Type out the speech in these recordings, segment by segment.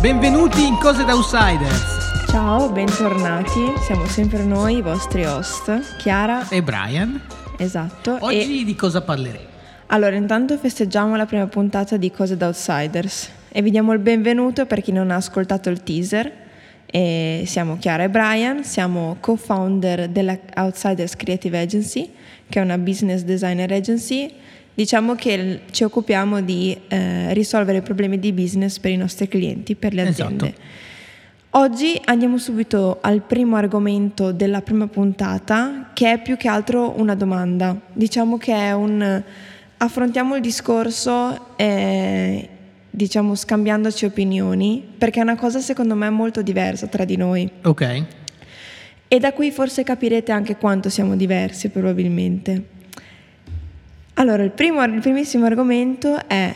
benvenuti in Cose da Outsiders. Ciao, bentornati. Siamo sempre noi, i vostri host, Chiara. E Brian. Esatto. Oggi e... di cosa parleremo? Allora, intanto festeggiamo la prima puntata di Cose da Outsiders e vi diamo il benvenuto per chi non ha ascoltato il teaser. E siamo Chiara e Brian, siamo co-founder della Outsiders Creative Agency, che è una business designer agency Diciamo che ci occupiamo di eh, risolvere problemi di business per i nostri clienti, per le aziende. Esatto. Oggi andiamo subito al primo argomento della prima puntata, che è più che altro una domanda. Diciamo che è un... affrontiamo il discorso, eh, diciamo, scambiandoci opinioni, perché è una cosa secondo me molto diversa tra di noi. Ok. E da qui forse capirete anche quanto siamo diversi probabilmente. Allora, il, primo, il primissimo argomento è,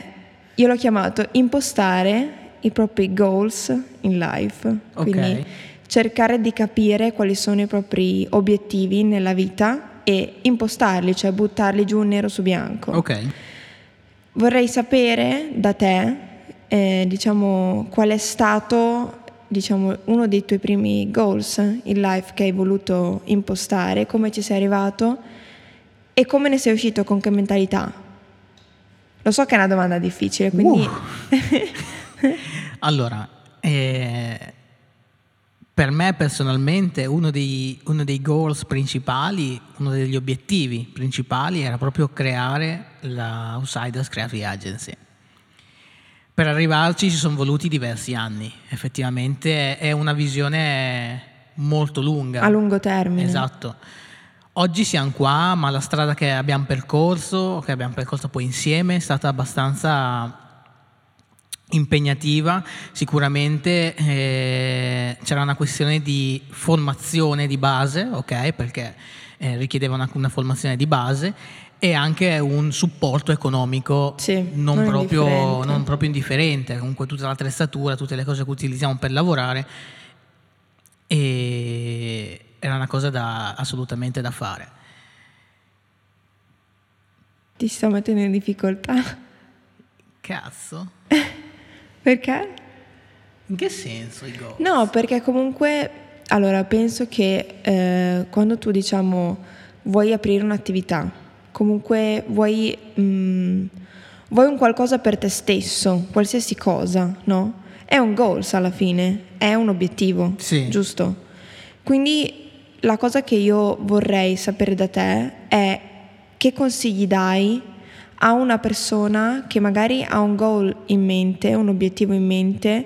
io l'ho chiamato impostare i propri goals in life, Ok. quindi cercare di capire quali sono i propri obiettivi nella vita e impostarli, cioè buttarli giù nero su bianco. Ok. Vorrei sapere da te, eh, diciamo, qual è stato diciamo, uno dei tuoi primi goals in life che hai voluto impostare, come ci sei arrivato e come ne sei uscito con che mentalità? Lo so che è una domanda difficile, quindi... Allora, eh, per me personalmente uno dei, uno dei goals principali, uno degli obiettivi principali era proprio creare la Outsiders Creative Agency. Per arrivarci ci sono voluti diversi anni, effettivamente è una visione molto lunga. a lungo termine. Esatto. Oggi siamo qua, ma la strada che abbiamo percorso, che abbiamo percorso poi insieme, è stata abbastanza impegnativa. Sicuramente eh, c'era una questione di formazione di base, ok? Perché eh, richiedeva una, una formazione di base e anche un supporto economico Sì, non, non proprio, non proprio indifferente. Comunque tutta l'attrezzatura, tutte le cose che utilizziamo per lavorare e era una cosa da, assolutamente da fare. Ti sto mettendo in difficoltà. Cazzo? Perché? In che senso i goal? No, perché comunque, allora, penso che eh, quando tu, diciamo, vuoi aprire un'attività, comunque vuoi, mm, vuoi un qualcosa per te stesso, qualsiasi cosa, no? È un goals alla fine, è un obiettivo, Sì. giusto? Quindi la cosa che io vorrei sapere da te è che consigli dai a una persona che magari ha un goal in mente, un obiettivo in mente,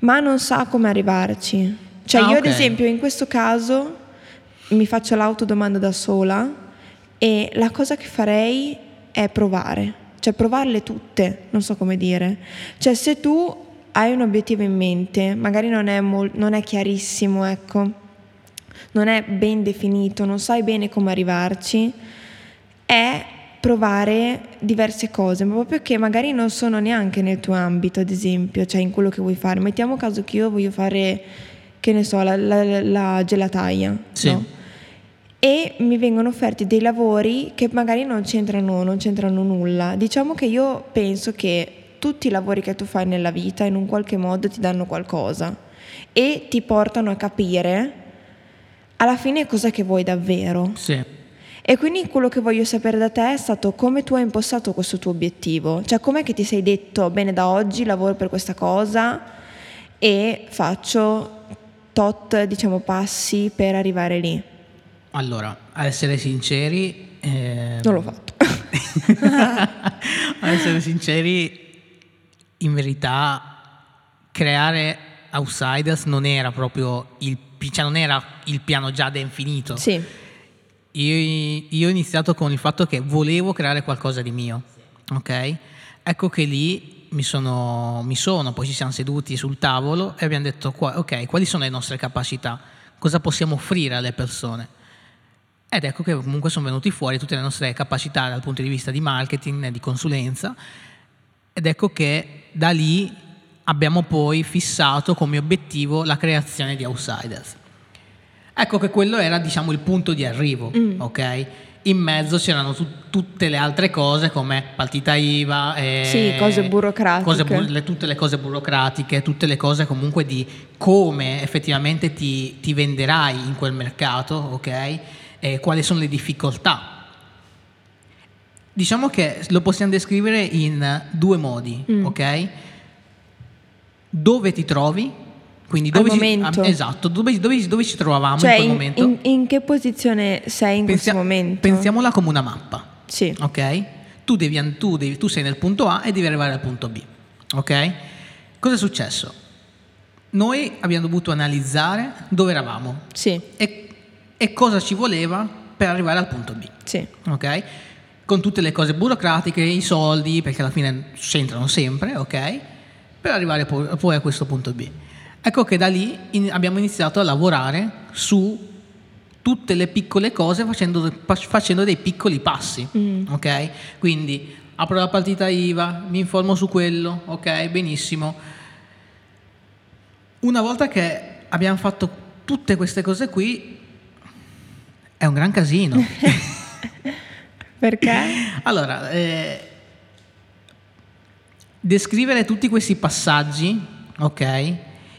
ma non sa come arrivarci. Cioè Ah, io ok. ad esempio in questo caso mi faccio l'autodomanda da sola e la cosa che farei è provare, cioè provarle tutte, non so come dire. Cioè se tu hai un obiettivo in mente, magari non è, mol- non è chiarissimo, ecco, non è ben definito, non sai bene come arrivarci, è provare diverse cose, ma proprio che magari non sono neanche nel tuo ambito, ad esempio, cioè in quello che vuoi fare. Mettiamo caso che io voglio fare, che ne so, la, la- la gelataia, Sì. no? E mi vengono offerti dei lavori che magari non c'entrano, non c'entrano nulla. Diciamo che io penso che tutti i lavori che tu fai nella vita in un qualche modo ti danno qualcosa e ti portano a capire alla fine cosa che vuoi davvero. Sì. E quindi quello che voglio sapere da te è stato come tu hai impostato questo tuo obiettivo, cioè com'è che ti sei detto bene da oggi lavoro per questa cosa e faccio tot diciamo passi per arrivare lì. Allora, a essere sinceri... ehm, Non l'ho fatto. a essere sinceri, in verità, creare Outsiders non era proprio il, cioè non era il piano già da infinito. sì, Io, io ho iniziato con il fatto che volevo creare qualcosa di mio, ok? Ecco che lì mi sono, mi sono, poi ci siamo seduti sul tavolo e abbiamo detto, ok, quali sono le nostre capacità? Cosa possiamo offrire alle persone? Ed ecco che comunque sono venuti fuori tutte le nostre capacità dal punto di vista di marketing, di consulenza, ed ecco che da lì abbiamo poi fissato come obiettivo la creazione di Outsiders. Ecco che quello era diciamo il punto di arrivo, ok? in mezzo c'erano tu- tutte le altre cose come partita IVA, Sì, cose burocratiche. cose bu- le- tutte le cose burocratiche, tutte le cose comunque di come effettivamente ti, ti venderai in quel mercato, ok? E quali sono le difficoltà. Diciamo che lo possiamo descrivere in due modi, Mm. ok? Dove ti trovi, quindi Al dove ci, momento. esatto, dove, dove- dove ci trovavamo Cioè, in quel in, momento. in- in che posizione sei in Pensia- questo momento? Pensiamola come una mappa, Sì. ok? Tu, devi, tu, devi- tu sei nel punto A e devi arrivare al punto B, ok? Cosa è successo? Noi abbiamo dovuto analizzare dove eravamo Sì, e, e cosa ci voleva per arrivare al punto B, sì. ok? Con tutte le cose burocratiche, i soldi, perché alla fine c'entrano sempre, ok? Per arrivare poi, a questo punto B. Ecco che da lì abbiamo iniziato a lavorare su tutte le piccole cose facendo, facendo dei piccoli passi, ok? Quindi apro la partita IVA, mi informo su quello, ok? Benissimo. Una volta che abbiamo fatto tutte queste cose qui, è un gran casino. Perché? Allora, eh, descrivere tutti questi passaggi, ok,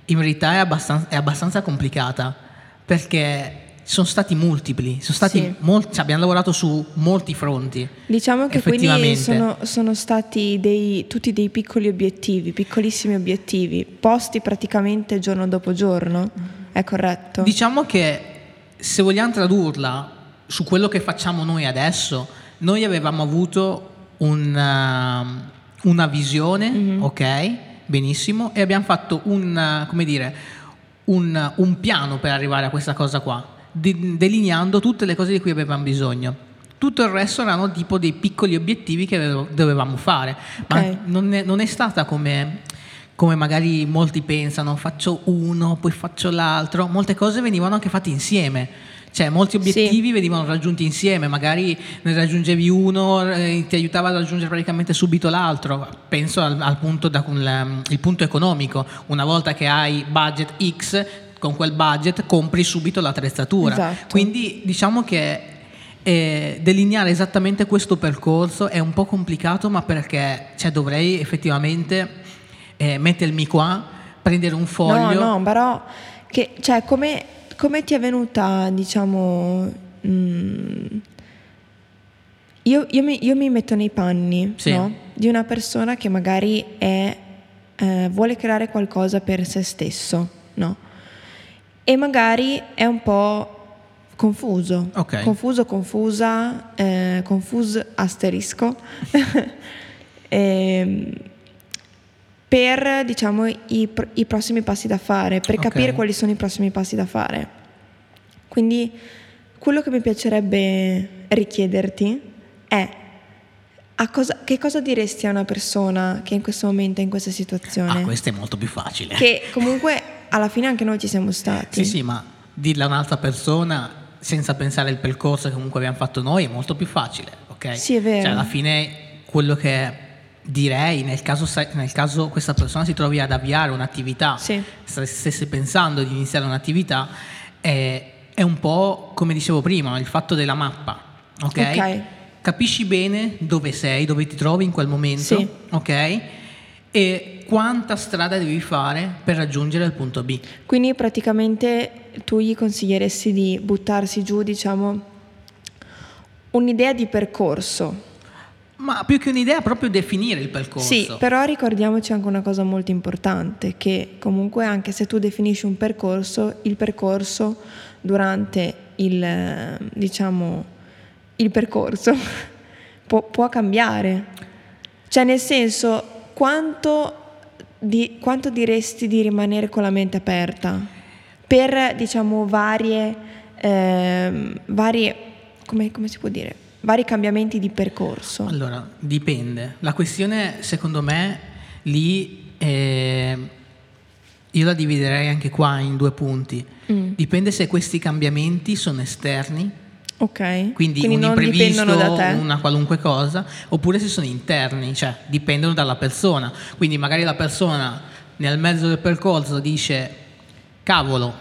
in verità è abbastanza, è abbastanza complicata perché sono stati multipli, sono stati Sì. molti- cioè, abbiamo lavorato su molti fronti. Diciamo che quindi sono, sono stati dei- tutti dei piccoli obiettivi, piccolissimi obiettivi, posti praticamente giorno dopo giorno. È corretto? Diciamo che se vogliamo tradurla su quello che facciamo noi adesso, noi avevamo avuto un, uh, una visione, ok, benissimo, e abbiamo fatto un, come dire, un, un piano per arrivare a questa cosa qua, de- delineando tutte le cose di cui avevamo bisogno. Tutto il resto erano tipo dei piccoli obiettivi che avevo- dovevamo fare, ma Ok. non è, non è stata come, come magari molti pensano, faccio uno, poi faccio l'altro, molte cose venivano anche fatte insieme. Cioè, molti obiettivi venivano raggiunti insieme, magari ne raggiungevi uno, eh, ti aiutava a raggiungere praticamente subito l'altro. Penso al, al punto, da, il punto economico. Una volta che hai budget X, con quel budget compri subito l'attrezzatura. Esatto. Quindi diciamo che eh, delineare esattamente questo percorso è un po' complicato, ma perché cioè, dovrei effettivamente eh, mettermi qua, prendere un foglio. No, no, però che, cioè, come, come ti è venuta, diciamo, mm, io, io mi, io mi metto nei panni Sì. no? di una persona che magari è, eh, vuole creare qualcosa per se stesso, no? E magari è un po' confuso, Ok. confuso, confusa, eh, confus asterisco. Ehm, per diciamo i, i prossimi passi da fare, per Ok. capire quali sono i prossimi passi da fare. Quindi quello che mi piacerebbe richiederti è a cosa- che cosa diresti a una persona che in questo momento è in questa situazione? Ah, questo è molto più facile. che comunque alla fine anche noi ci siamo stati. Sì, sì, ma dirla a un'altra persona senza pensare al percorso che comunque abbiamo fatto noi è molto più facile, ok? Sì, è vero. Cioè, alla fine quello che direi nel caso, nel caso questa persona si trovi ad avviare un'attività, Sì. st- stesse pensando di iniziare un'attività, è, è un po' come dicevo prima, il fatto della mappa, ok? Ok. Capisci bene dove sei, dove ti trovi in quel momento, Sì. ok? E quanta strada devi fare per raggiungere il punto B. Quindi praticamente tu gli consiglieresti di buttarsi giù, diciamo, un'idea di percorso. Ma più che un'idea, proprio definire il percorso. Sì, però ricordiamoci anche una cosa molto importante, che comunque anche se tu definisci un percorso, il percorso durante il, eh, diciamo, il percorso può, può cambiare. Cioè nel senso, quanto, di- quanto diresti di rimanere con la mente aperta per, diciamo, varie, ehm, varie come, come si può dire? Vari cambiamenti di percorso. Allora, dipende. La questione, secondo me, lì eh, io la dividerei anche qua in due punti. Mm. Dipende se questi cambiamenti sono esterni, Ok. quindi, un non imprevisto, una qualunque cosa, oppure se sono interni, cioè dipendono dalla persona. Quindi magari la persona nel mezzo del percorso dice, cavolo,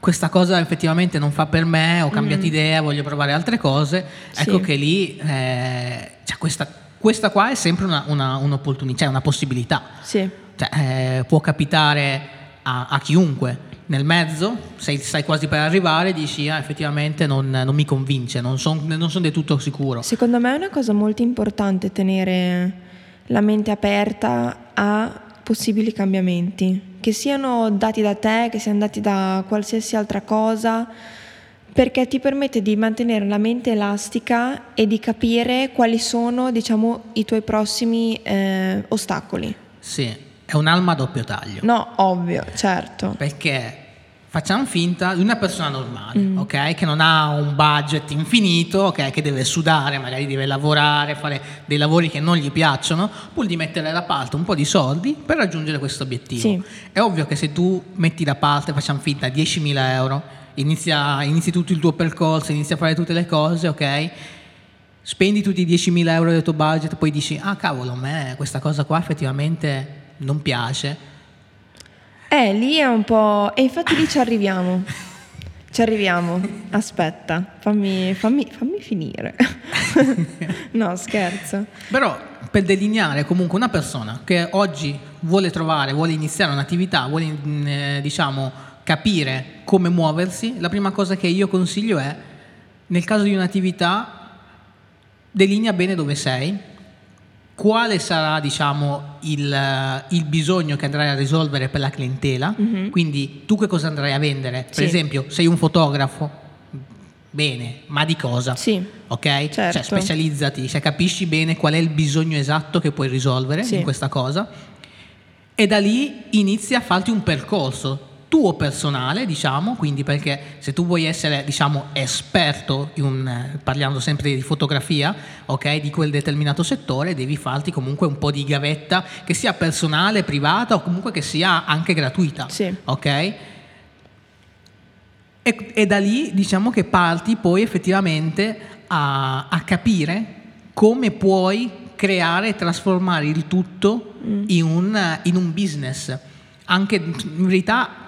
questa cosa effettivamente non fa per me, ho cambiato Mm. idea, voglio provare altre cose, ecco Sì. che lì eh, cioè questa, questa qua è sempre una, una, un'opportunità, cioè una possibilità. Sì. Cioè, eh, può capitare a, a chiunque. Nel mezzo, sei, stai quasi per arrivare, dici ah, effettivamente non, non mi convince, non sono son del tutto sicuro. Secondo me è una cosa molto importante tenere la mente aperta a possibili cambiamenti, che siano dati da te, che siano dati da qualsiasi altra cosa, perché ti permette di mantenere la mente elastica e di capire quali sono, diciamo, i tuoi prossimi eh, ostacoli. Sì, è un'alma a doppio taglio. No, ovvio, certo. Perché facciamo finta di una persona normale, Mm. ok? Che non ha un budget infinito, ok? Che deve sudare, magari deve lavorare, fare dei lavori che non gli piacciono, pur di mettere da parte un po' di soldi per raggiungere questo obiettivo. Sì. È ovvio che se tu metti da parte, facciamo finta, 10.000 euro, inizia, inizi tutto il tuo percorso, inizi a fare tutte le cose, ok? Spendi tutti i 10.000 euro del tuo budget, poi dici, ah cavolo, a me questa cosa qua effettivamente non piace. Eh, lì è un po'... E infatti lì ci arriviamo. Ci arriviamo. Aspetta, fammi, fammi, fammi finire. no, scherzo. Però per delineare comunque una persona che oggi vuole trovare, vuole iniziare un'attività, vuole mm, eh, diciamo capire come muoversi, la prima cosa che io consiglio è nel caso di un'attività delinea bene dove sei, quale sarà diciamo il, eh, il bisogno che andrai a risolvere per la clientela, quindi tu che cosa andrai a vendere? Per Sì. esempio, sei un fotografo, bene, ma di cosa? Sì. Ok? Certo. Cioè, specializzati, cioè, capisci bene qual è il bisogno esatto che puoi risolvere Sì. in questa cosa e da lì inizi a farti un percorso tuo personale, diciamo, quindi perché se tu vuoi essere, diciamo, esperto in un, eh, parlando sempre di fotografia, ok, di quel determinato settore, devi farti comunque un po' di gavetta che sia personale, privata o comunque che sia anche gratuita, Sì. ok? E, e da lì diciamo che parti poi effettivamente a, a capire come puoi creare e trasformare il tutto in, un, in un business. Anche in verità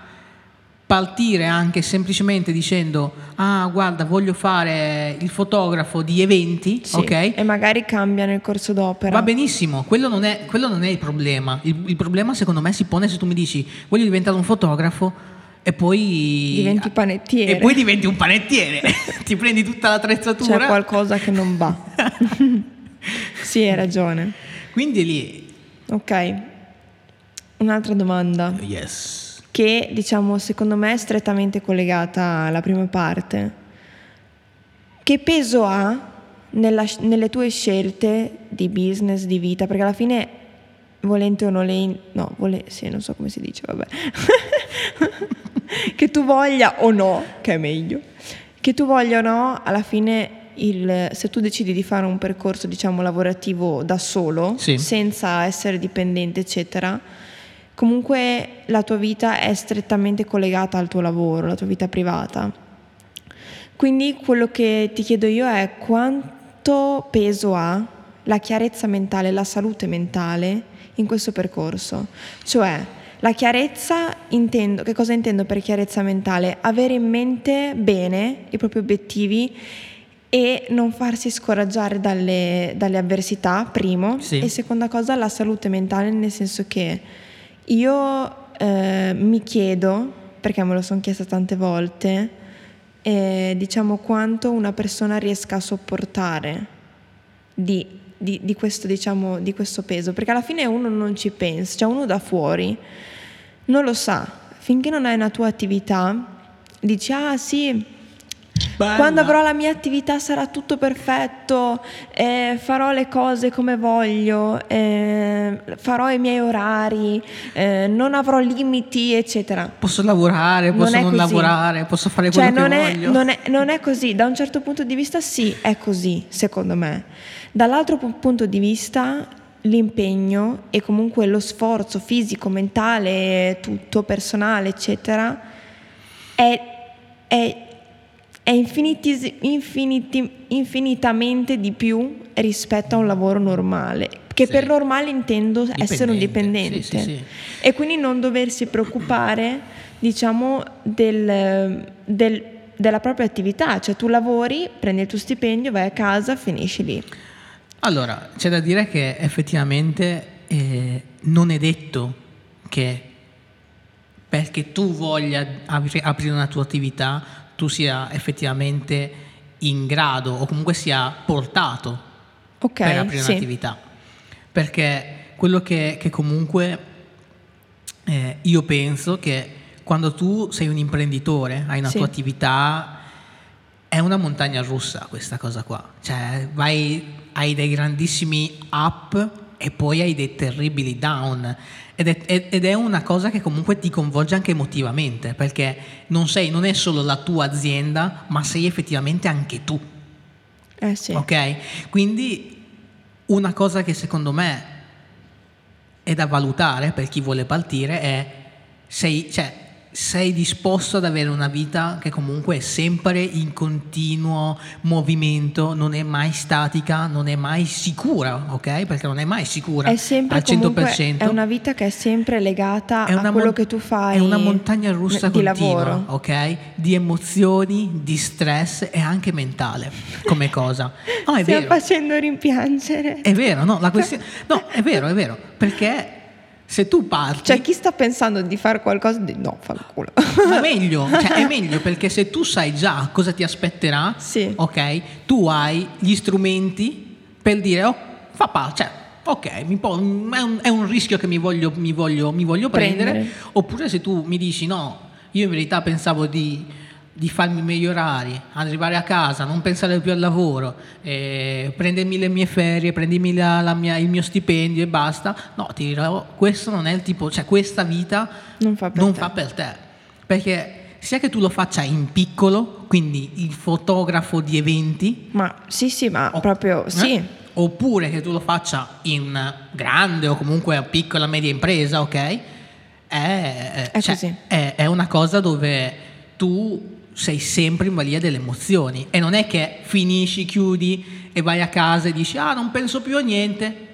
partire anche semplicemente dicendo ah guarda voglio fare il fotografo di eventi, Sì. ok? E magari cambia nel corso d'opera. Va benissimo, quello non è, quello non è il problema. Il, il problema secondo me si pone se tu mi dici voglio diventare un fotografo e poi... Diventi panettiere. E poi diventi un panettiere. Ti prendi tutta l'attrezzatura. C'è qualcosa che non va. sì, hai ragione. Quindi lì... Ok. Un'altra domanda Yes. Che diciamo secondo me è strettamente collegata alla prima parte. Che peso ha nella- nelle tue scelte di business, di vita? Perché alla fine volente o nolente, no, vole, sì, non so come si dice, vabbè. che tu voglia o no, che è meglio. Che tu voglia o no, alla fine il- se tu decidi di fare un percorso, diciamo, lavorativo da solo, Sì. senza essere dipendente, eccetera, comunque la tua vita è strettamente collegata al tuo lavoro, la tua vita privata. Quindi quello che ti chiedo io è quanto peso ha la chiarezza mentale, la salute mentale in questo percorso? Cioè, la chiarezza intendo, che cosa intendo per chiarezza mentale? Avere in mente bene i propri obiettivi e non farsi scoraggiare dalle, dalle avversità, primo, Sì. e seconda cosa la salute mentale, nel senso che io eh, mi chiedo, perché me lo sono chiesta tante volte, eh, diciamo quanto una persona riesca a sopportare di, di- di questo, diciamo, di questo peso, perché alla fine uno non ci pensa, cioè uno da fuori non lo sa, finché non hai una tua attività, dici ah sì, Bella. quando avrò la mia attività sarà tutto perfetto, eh, farò le cose come voglio, eh, farò i miei orari, eh, non avrò limiti, eccetera. Posso lavorare, posso non, così. lavorare, posso fare Cioè, quello non che è, voglio. non, è, non è così, da un certo punto di vista sì, è così, secondo me. Dall'altro pu- punto di vista, l'impegno e comunque lo sforzo fisico, mentale, tutto, personale, eccetera, è, è- è infinitis- infiniti- infinitamente di più rispetto a un lavoro normale. Che Sì. per normale intendo essere un Dipendente, dipendente. sì, sì. E quindi non doversi preoccupare diciamo, del, del, della propria attività, cioè tu lavori, prendi il tuo stipendio, vai a casa, finisci lì. Allora, c'è da dire che effettivamente eh, non è detto che perché tu voglia aprire una tua attività, tu sia effettivamente in grado o comunque sia portato okay, per aprire sì. un'attività. Perché quello che, che comunque eh, io penso che quando tu sei un imprenditore, hai una sì. tua attività, è una montagna russa questa cosa qua. Cioè, vai, hai dei grandissimi up e poi hai dei terribili down. Ed è, ed è, una cosa che comunque ti coinvolge anche emotivamente, perché non, sei, non è solo la tua azienda, ma sei effettivamente anche tu. Eh sì. Ok? Quindi una cosa che secondo me è da valutare per chi vuole partire è sei, cioè, sei disposto ad avere una vita che comunque è sempre in continuo movimento, non è mai statica, non è mai sicura, ok? Perché non è mai sicura è sempre al 100%. È una vita che è sempre legata a quello mon- che tu fai. È una montagna russa di continua, lavoro. ok? Di emozioni, di stress e anche mentale come cosa. No, è Stiamo vero. facendo rimpiangere. È vero, no, la questione... No, è vero, è vero, perché se tu parti... Cioè chi sta pensando di fare qualcosa di... No, fa il culo. Ma meglio, cioè è meglio perché se tu sai già cosa ti aspetterà, sì. ok, tu hai gli strumenti per dire, oh, fa parte, cioè, ok, è, un, è, un, rischio che mi voglio, mi voglio, mi voglio prendere. prendere, oppure se tu mi dici no, io in verità pensavo di di farmi migliorare, arrivare a casa, non pensare più al lavoro, eh, prendermi le mie ferie, prendermi la, la mia, il mio stipendio e basta. No, ti dirò, questo non è il tipo, cioè questa vita non fa per, non te. Fa per te. Perché sia che tu lo faccia in piccolo, quindi il fotografo di eventi. Ma sì, sì, ma o, proprio eh? sì. Oppure che tu lo faccia in grande o comunque piccola media impresa, ok? È, è, cioè, è, è una cosa dove tu sei sempre in balia delle emozioni e non è che finisci, chiudi e vai a casa e dici ah non penso più a niente.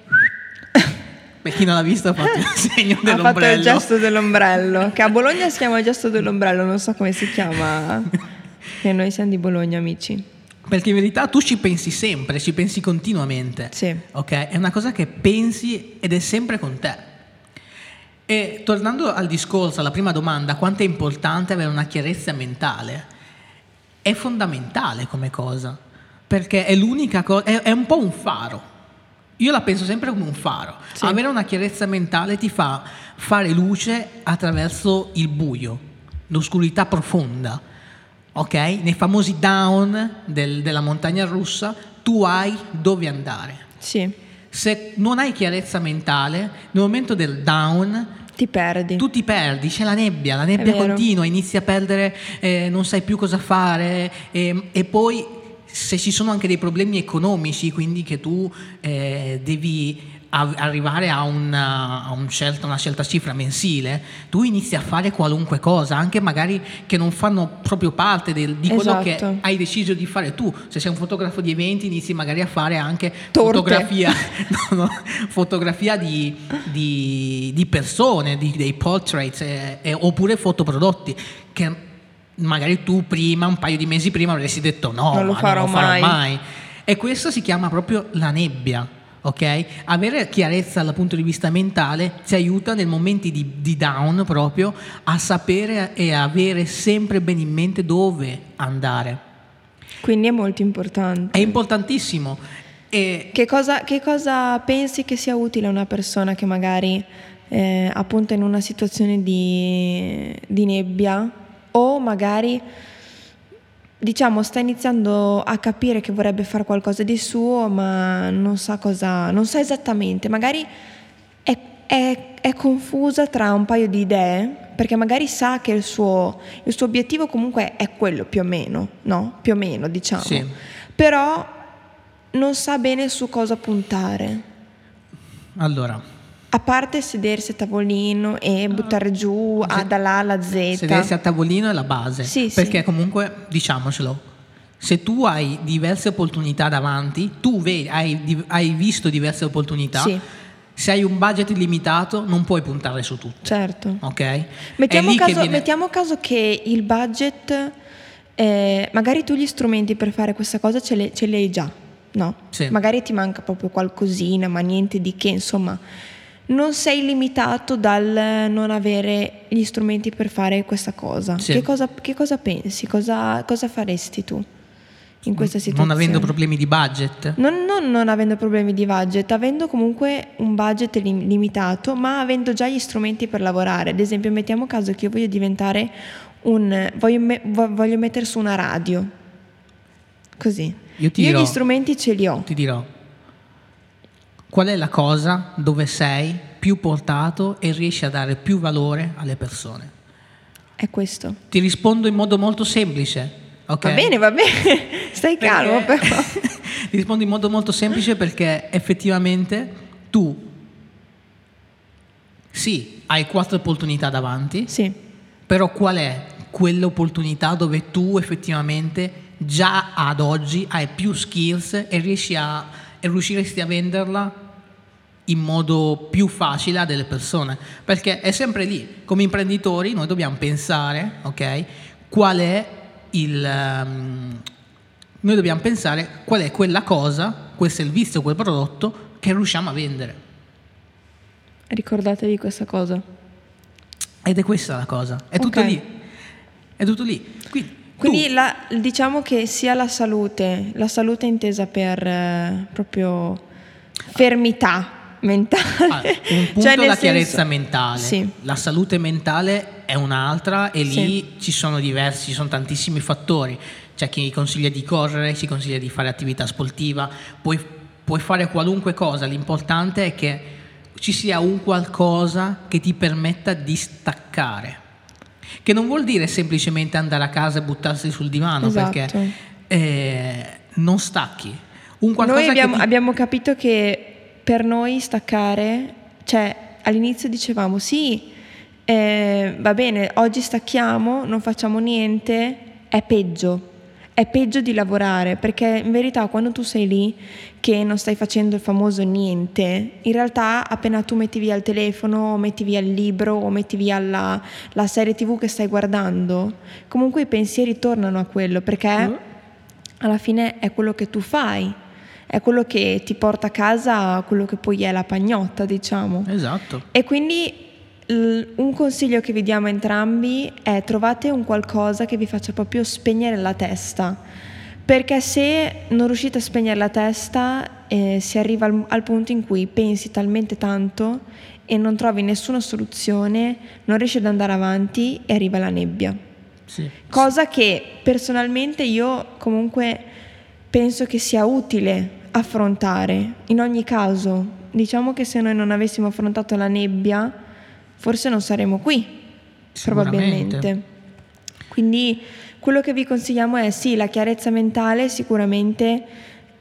Per chi non l'ha visto ha fatto il segno dell'ombrello. Ha fatto il gesto dell'ombrello, che a Bologna si chiama gesto dell'ombrello, non so come si chiama, che noi siamo di Bologna amici. Perché in verità tu ci pensi sempre, ci pensi continuamente. Sì. Ok? È una cosa che pensi ed è sempre con te. E tornando al discorso, alla prima domanda, quanto è importante avere una chiarezza mentale? È fondamentale come cosa, perché è l'unica cosa, è, è un po' un faro. Io la penso sempre come un faro. Sì. Avere una chiarezza mentale ti fa fare luce attraverso il buio, l'oscurità profonda. Ok? Nei famosi down del, della montagna russa, tu hai dove andare. Sì se non hai chiarezza mentale, nel momento del down ti perdi. Tu ti perdi, c'è la nebbia, la nebbia continua, inizi a perdere, eh, non sai più cosa fare eh, e poi se ci sono anche dei problemi economici, quindi che tu eh, devi arrivare a, una, a un scelta, una scelta cifra mensile, tu inizi a fare qualunque cosa, anche magari che non fanno proprio parte del, di quello esatto. che hai deciso di fare tu. Se sei un fotografo di eventi, inizi magari a fare anche Torte. fotografia, no, no, fotografia di, di, di, persone, di, dei portraits, eh, eh, oppure fotoprodotti, che magari tu prima, un paio di mesi prima, avresti detto no, non lo farò, non lo farò mai. mai. E questo si chiama proprio la nebbia ok? Avere chiarezza dal punto di vista mentale ci aiuta nei momenti di, di, down proprio a sapere e avere sempre bene in mente dove andare. Quindi è molto importante. È importantissimo. E che, cosa, che cosa pensi che sia utile a una persona che magari eh, appunto in una situazione di, di nebbia o magari diciamo, sta iniziando a capire che vorrebbe fare qualcosa di suo, ma non sa cosa, non sa esattamente, magari è, è, è confusa tra un paio di idee, perché magari sa che il suo, il suo obiettivo comunque è quello più o meno, no? Più o meno, diciamo. Sì. Però non sa bene su cosa puntare. Allora, a parte sedersi a tavolino e buttare giù a, dall'A alla Z. Sedersi a tavolino è la base. Sì, perché sì. comunque, diciamocelo, se tu hai diverse opportunità davanti, tu vedi, hai, hai visto diverse opportunità, sì. Se hai un budget limitato non puoi puntare su tutto. Certo. Ok? Mettiamo lì che caso, viene- mettiamo caso che il budget, eh, magari tu gli strumenti per fare questa cosa ce li, ce li hai già, no? Sì. Magari ti manca proprio qualcosina, ma niente di che, insomma. Non sei limitato dal non avere gli strumenti per fare questa cosa. Sì. Che, cosa che cosa pensi? Cosa, cosa faresti tu in questa situazione? Non avendo problemi di budget. Non, non- non avendo problemi di budget, avendo comunque un budget lim- limitato, ma avendo già gli strumenti per lavorare. Ad esempio, mettiamo caso che io voglio diventare un. voglio, me- vo- voglio mettere su una radio. Così. Io ti io dirò- gli strumenti ce li ho. Ti dirò. Qual è la cosa dove sei più portato e riesci a dare più valore alle persone? È questo. Ti rispondo in modo molto semplice. ok? Va bene, va bene. Stai calmo, Perché- però. Ti rispondo in modo molto semplice perché effettivamente tu sì, hai quattro opportunità davanti, Sì, però qual è quell'opportunità dove tu effettivamente già ad oggi hai più skills e riesci a e riusciresti a venderla in modo più facile a delle persone? Perché è sempre lì, come imprenditori noi dobbiamo pensare, ok? Qual è il ehm, noi dobbiamo pensare qual è quella cosa, quel servizio, quel prodotto che riusciamo a vendere. ricordatevi questa cosa. Ed è questa la cosa, è tutto Ok. lì. È tutto lì. Quindi, Quindi la- diciamo che sia la salute, la salute intesa per eh, proprio fermità mentale. Ah, un punto Cioè, è nel la chiarezza senso- mentale, Sì. la salute mentale è un'altra e lì Sì. ci sono diversi, ci sono tantissimi fattori. C'è chi consiglia di correre, ci consiglia di fare attività sportiva, puoi, puoi fare qualunque cosa, l'importante è che ci sia un qualcosa che ti permetta di staccare. Che non vuol dire semplicemente andare a casa e buttarsi sul divano, Esatto. perché eh, non stacchi. Noi abbiamo, che ti- abbiamo capito che per noi staccare, cioè all'inizio dicevamo sì, eh, va bene, oggi stacchiamo, non facciamo niente, è peggio. È peggio di lavorare perché in verità quando tu sei lì che non stai facendo il famoso niente, in realtà appena tu metti via il telefono o metti via il libro o metti via la, la serie tv che stai guardando, comunque i pensieri tornano a quello perché alla fine è quello che tu fai, è quello che ti porta a casa quello che poi è la pagnotta, diciamo. Esatto. E quindi un consiglio che vi diamo entrambi è trovate un qualcosa che vi faccia proprio spegnere la testa. Perché se non riuscite a spegnere la testa eh, si arriva al, al punto in cui pensi talmente tanto e non trovi nessuna soluzione, non riesci ad andare avanti e arriva la nebbia. Sì. Cosa che personalmente io comunque penso che sia utile affrontare in ogni caso. Diciamo che se noi non avessimo affrontato la nebbia, forse non saremmo qui, probabilmente. Quindi quello che vi consigliamo è sì, la chiarezza mentale sicuramente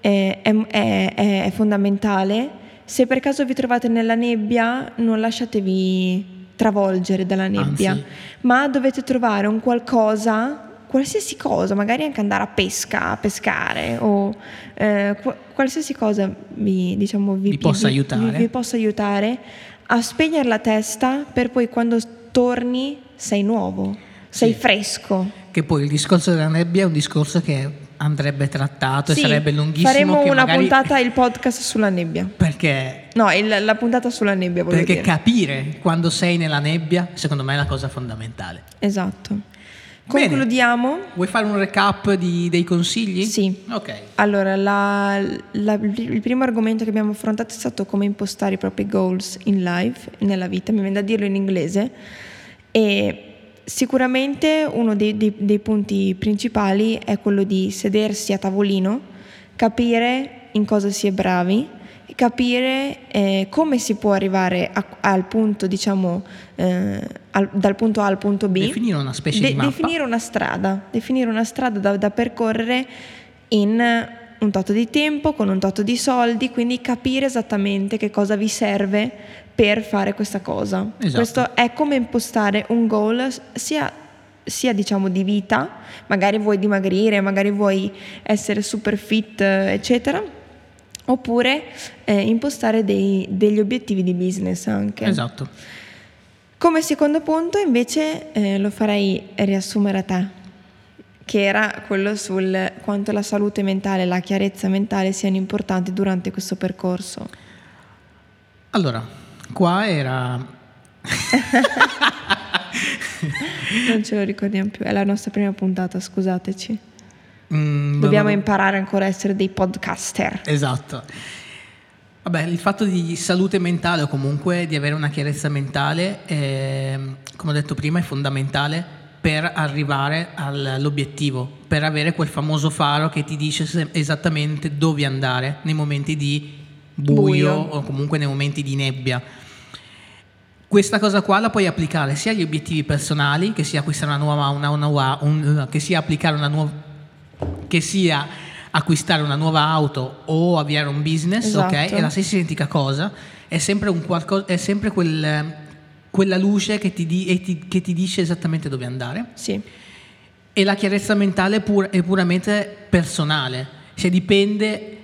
è, è- è- è- fondamentale. Se per caso vi trovate nella nebbia, non lasciatevi travolgere dalla nebbia, Anzi. ma dovete trovare un qualcosa, qualsiasi cosa, magari anche andare a pesca, a pescare o eh, qu- qualsiasi cosa vi, diciamo, vi, Vi possa vi- vi possa aiutare a spegnere la testa per poi quando torni sei nuovo, sei Sì. fresco. Che poi il discorso della nebbia è un discorso che andrebbe trattato Sì, e sarebbe lunghissimo. Faremo una magari- puntata, il podcast sulla nebbia. Perché, No, il- la puntata sulla nebbia, perché dire. capire quando sei nella nebbia, secondo me è la cosa fondamentale. esatto. Bene. Concludiamo. Vuoi fare un recap di- dei consigli? Sì. Ok. Allora, la- la- il primo argomento che abbiamo affrontato è stato come impostare i propri goals in life, nella vita, mi viene da dirlo in inglese. E sicuramente uno dei, dei- dei punti principali è quello di sedersi a tavolino, capire in cosa si è bravi, capire eh, come si può arrivare a- al punto, diciamo, eh, al- dal punto A al punto B. Definire una specie De- di mappa. Definire una strada, definire una strada da, da percorrere in un tot di tempo, con un tot di soldi, quindi capire esattamente che cosa vi serve per fare questa cosa. Esatto. Questo è come impostare un goal sia, sia diciamo di vita, magari vuoi dimagrire, magari vuoi essere super fit, eccetera, Oppure eh, impostare dei- degli obiettivi di business anche. Esatto. Come secondo punto invece eh, lo farei riassumere a te, che era quello sul quanto la salute mentale e la chiarezza mentale siano importanti durante questo percorso. Allora, qua era... Non ce lo ricordiamo più, è la nostra prima puntata, scusateci. Mm, Dobbiamo no, imparare ancora a essere dei podcaster. Esatto. Vabbè, il fatto di salute mentale o comunque di avere una chiarezza mentale, ehm, come ho detto prima, è fondamentale per arrivare al- all'obiettivo, per avere quel famoso faro che ti dice esattamente dove andare nei momenti di buio, Buio. o comunque nei momenti di nebbia. Questa cosa qua la puoi applicare sia agli obiettivi personali, che sia acquistare una nuova, una, una- un- che sia applicare una nuova che sia acquistare una nuova auto o avviare un business, Esatto. ok? È la stessa identica cosa, è sempre, un qualcosa, è sempre quel- quella luce che ti, di- ti- che ti dice esattamente dove andare. Sì, E la chiarezza mentale è, pur- è puramente personale, cioè dipende,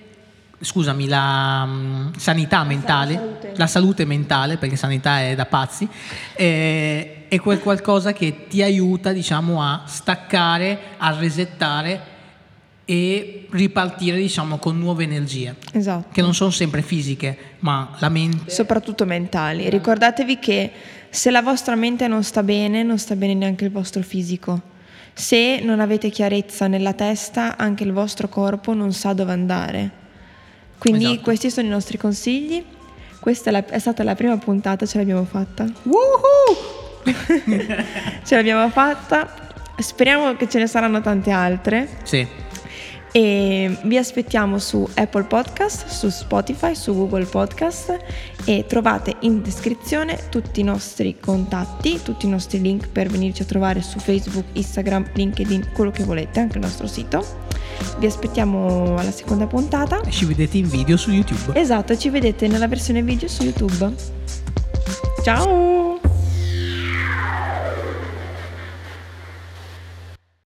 scusami, la mm, sanità mentale, salute. la salute mentale, perché sanità è da pazzi, eh, è quel qualcosa che ti aiuta, diciamo, a staccare, a resettare e ripartire, diciamo, con nuove energie, esatto. che non sono sempre fisiche, ma la mente... Soprattutto mentali. Ricordatevi che se la vostra mente non sta bene, non sta bene neanche il vostro fisico. Se non avete chiarezza nella testa, anche il vostro corpo non sa dove andare. Quindi Esatto. questi sono i nostri consigli. Questa è, la- è stata la prima puntata, ce l'abbiamo fatta. Ce l'abbiamo fatta. Speriamo che ce ne saranno tante altre. Sì, E vi aspettiamo su Apple Podcast, su Spotify, su Google Podcast e trovate in descrizione tutti i nostri contatti, tutti i nostri link per venirci a trovare su Facebook, Instagram, LinkedIn, quello che volete, anche il nostro sito. Vi aspettiamo alla seconda puntata. e ci vedete in video su YouTube. Esatto, ci vedete nella versione video su YouTube. Ciao!